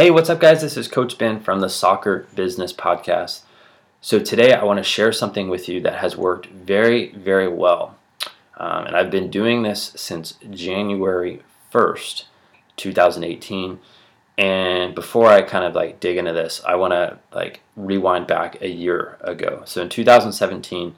Hey, what's up, guys? This is Coach Ben from the Soccer Business Podcast. So, today I want to share something with you that has worked very, very well. Um, and I've been doing this since January 1st, 2018. And before I kind of like dig into this, I want to like rewind back a year ago. So, in 2017,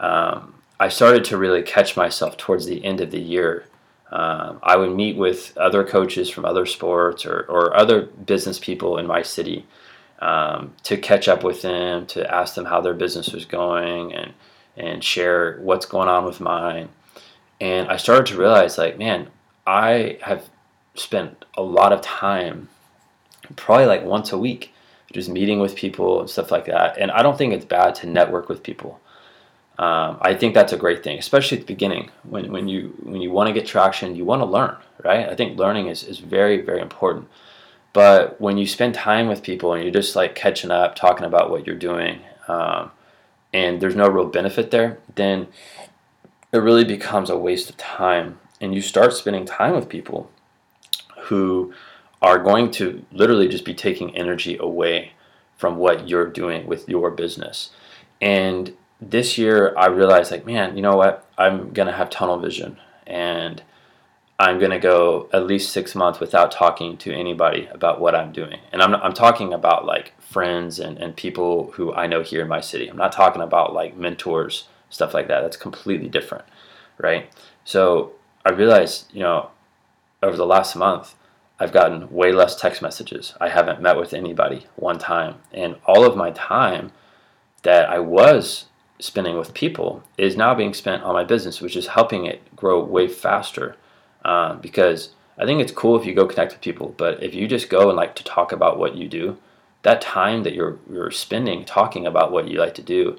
um, I started to really catch myself towards the end of the year um, I would meet with other coaches from other sports or, or other business people in my city um, to catch up with them, to ask them how their business was going and, and share what's going on with mine. And I started to realize, like, man, I have spent a lot of time, probably like once a week, just meeting with people and stuff like that. And I don't think it's bad to network with people um, I think that's a great thing, especially at the beginning when, when you when you want to get traction, you want to learn, right? I think learning is, is very very important. But when you spend time with people and you're just like catching up, talking about what you're doing, um, and there's no real benefit there, then it really becomes a waste of time. And you start spending time with people who are going to literally just be taking energy away from what you're doing with your business. And this year I realized like, man, you know what? I'm gonna have tunnel vision and I'm gonna go at least six months without talking to anybody about what I'm doing. And I'm, I'm talking about like friends and, and people who I know here in my city. I'm not talking about like mentors, stuff like that. That's completely different, right? So I realized, you know, over the last month, I've gotten way less text messages. I haven't met with anybody one time. And all of my time that I was spending with people is now being spent on my business, which is helping it grow way faster. Uh, because I think it's cool if you go connect with people, but if you just go and like to talk about what you do, that time that you're you're spending talking about what you like to do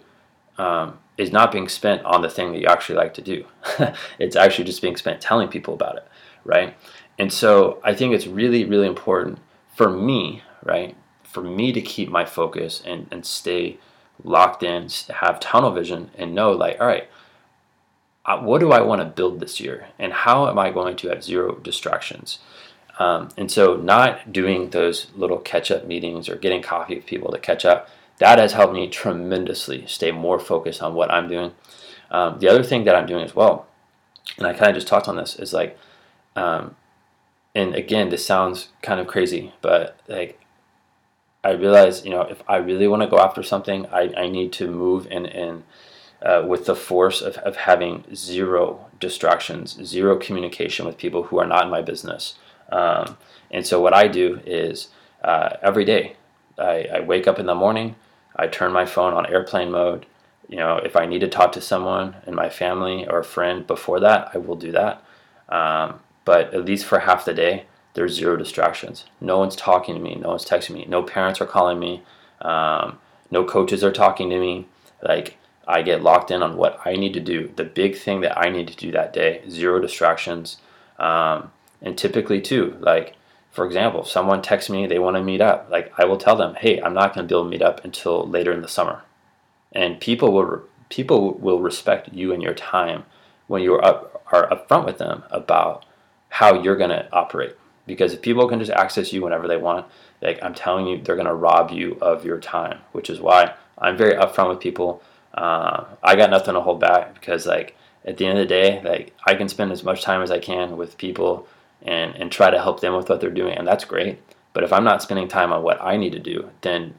um, is not being spent on the thing that you actually like to do. it's actually just being spent telling people about it, right? And so I think it's really really important for me, right, for me to keep my focus and and stay locked in, have tunnel vision, and know like, all right, uh, what do I want to build this year, and how am I going to have zero distractions? Um, and so, not doing those little catch up meetings or getting coffee with people to catch up, that has helped me tremendously stay more focused on what I'm doing. Um, the other thing that I'm doing as well, and I kind of just talked on this, is like, um, and again, this sounds kind of crazy, but like I realized, you know, if I really want to go after something, I, I need to move in, in uh, with the force of, of having zero distractions, zero communication with people who are not in my business. Um, and so what I do is uh, every day, I, I wake up in the morning, I turn my phone on airplane mode. You know, if I need to talk to someone in my family or a friend before that, I will do that. Um, but at least for half the day, there's zero distractions. No one's talking to me. No one's texting me. No parents are calling me. Um, no coaches are talking to me. Like I get locked in on what I need to do. The big thing that I need to do that day. Zero distractions. Um, and typically too, like for example, if someone texts me they want to meet up, like I will tell them, hey, I'm not going to be able to meet up until later in the summer. And people will people will respect you and your time when you are up are upfront with them about how you're going to operate because if people can just access you whenever they want, like I'm telling you, they're gonna rob you of your time, which is why I'm very upfront with people. Uh, I got nothing to hold back because like at the end of the day, like I can spend as much time as I can with people and and try to help them with what they're doing, and that's great. But if I'm not spending time on what I need to do, then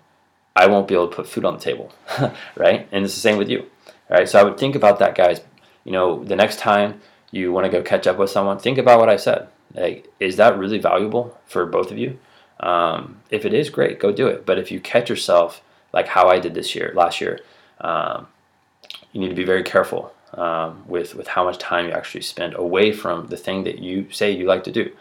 I won't be able to put food on the table, right? And it's the same with you, right? So I would think about that, guys. You know, the next time you want to go catch up with someone, think about what I said like, is that really valuable for both of you? Um, if it is, great, go do it. But if you catch yourself, like how I did this year, last year, um, you need to be very careful um, with with how much time you actually spend away from the thing that you say you like to do,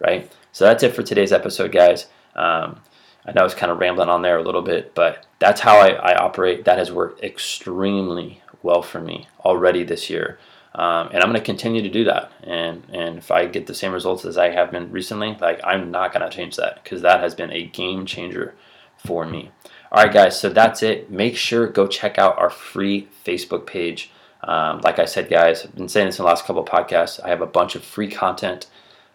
right? So that's it for today's episode, guys. Um, I know I was kind of rambling on there a little bit, but that's how I, I operate. That has worked extremely well for me already this year. Um, and I'm going to continue to do that. And and if I get the same results as I have been recently, like I'm not going to change that because that has been a game changer for me. All right, guys. So that's it. Make sure go check out our free Facebook page. Um, like I said, guys, I've been saying this in the last couple podcasts. I have a bunch of free content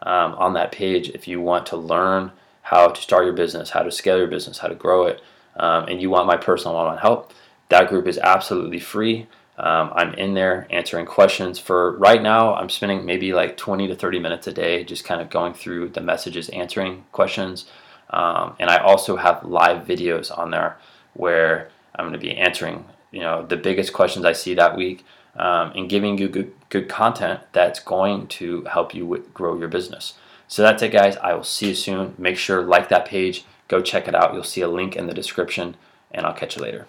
um, on that page if you want to learn how to start your business, how to scale your business, how to grow it, um, and you want my personal one on one help, that group is absolutely free. Um, I'm in there answering questions for right now. I'm spending maybe like 20 to 30 minutes a day just kind of going through the messages, answering questions. Um, and I also have live videos on there where I'm going to be answering, you know, the biggest questions I see that week um, and giving you good, good content that's going to help you grow your business. So that's it, guys. I will see you soon. Make sure like that page, go check it out. You'll see a link in the description, and I'll catch you later.